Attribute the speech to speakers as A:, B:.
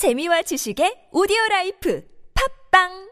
A: 재미와 지식의 오디오 라이프. 팝빵!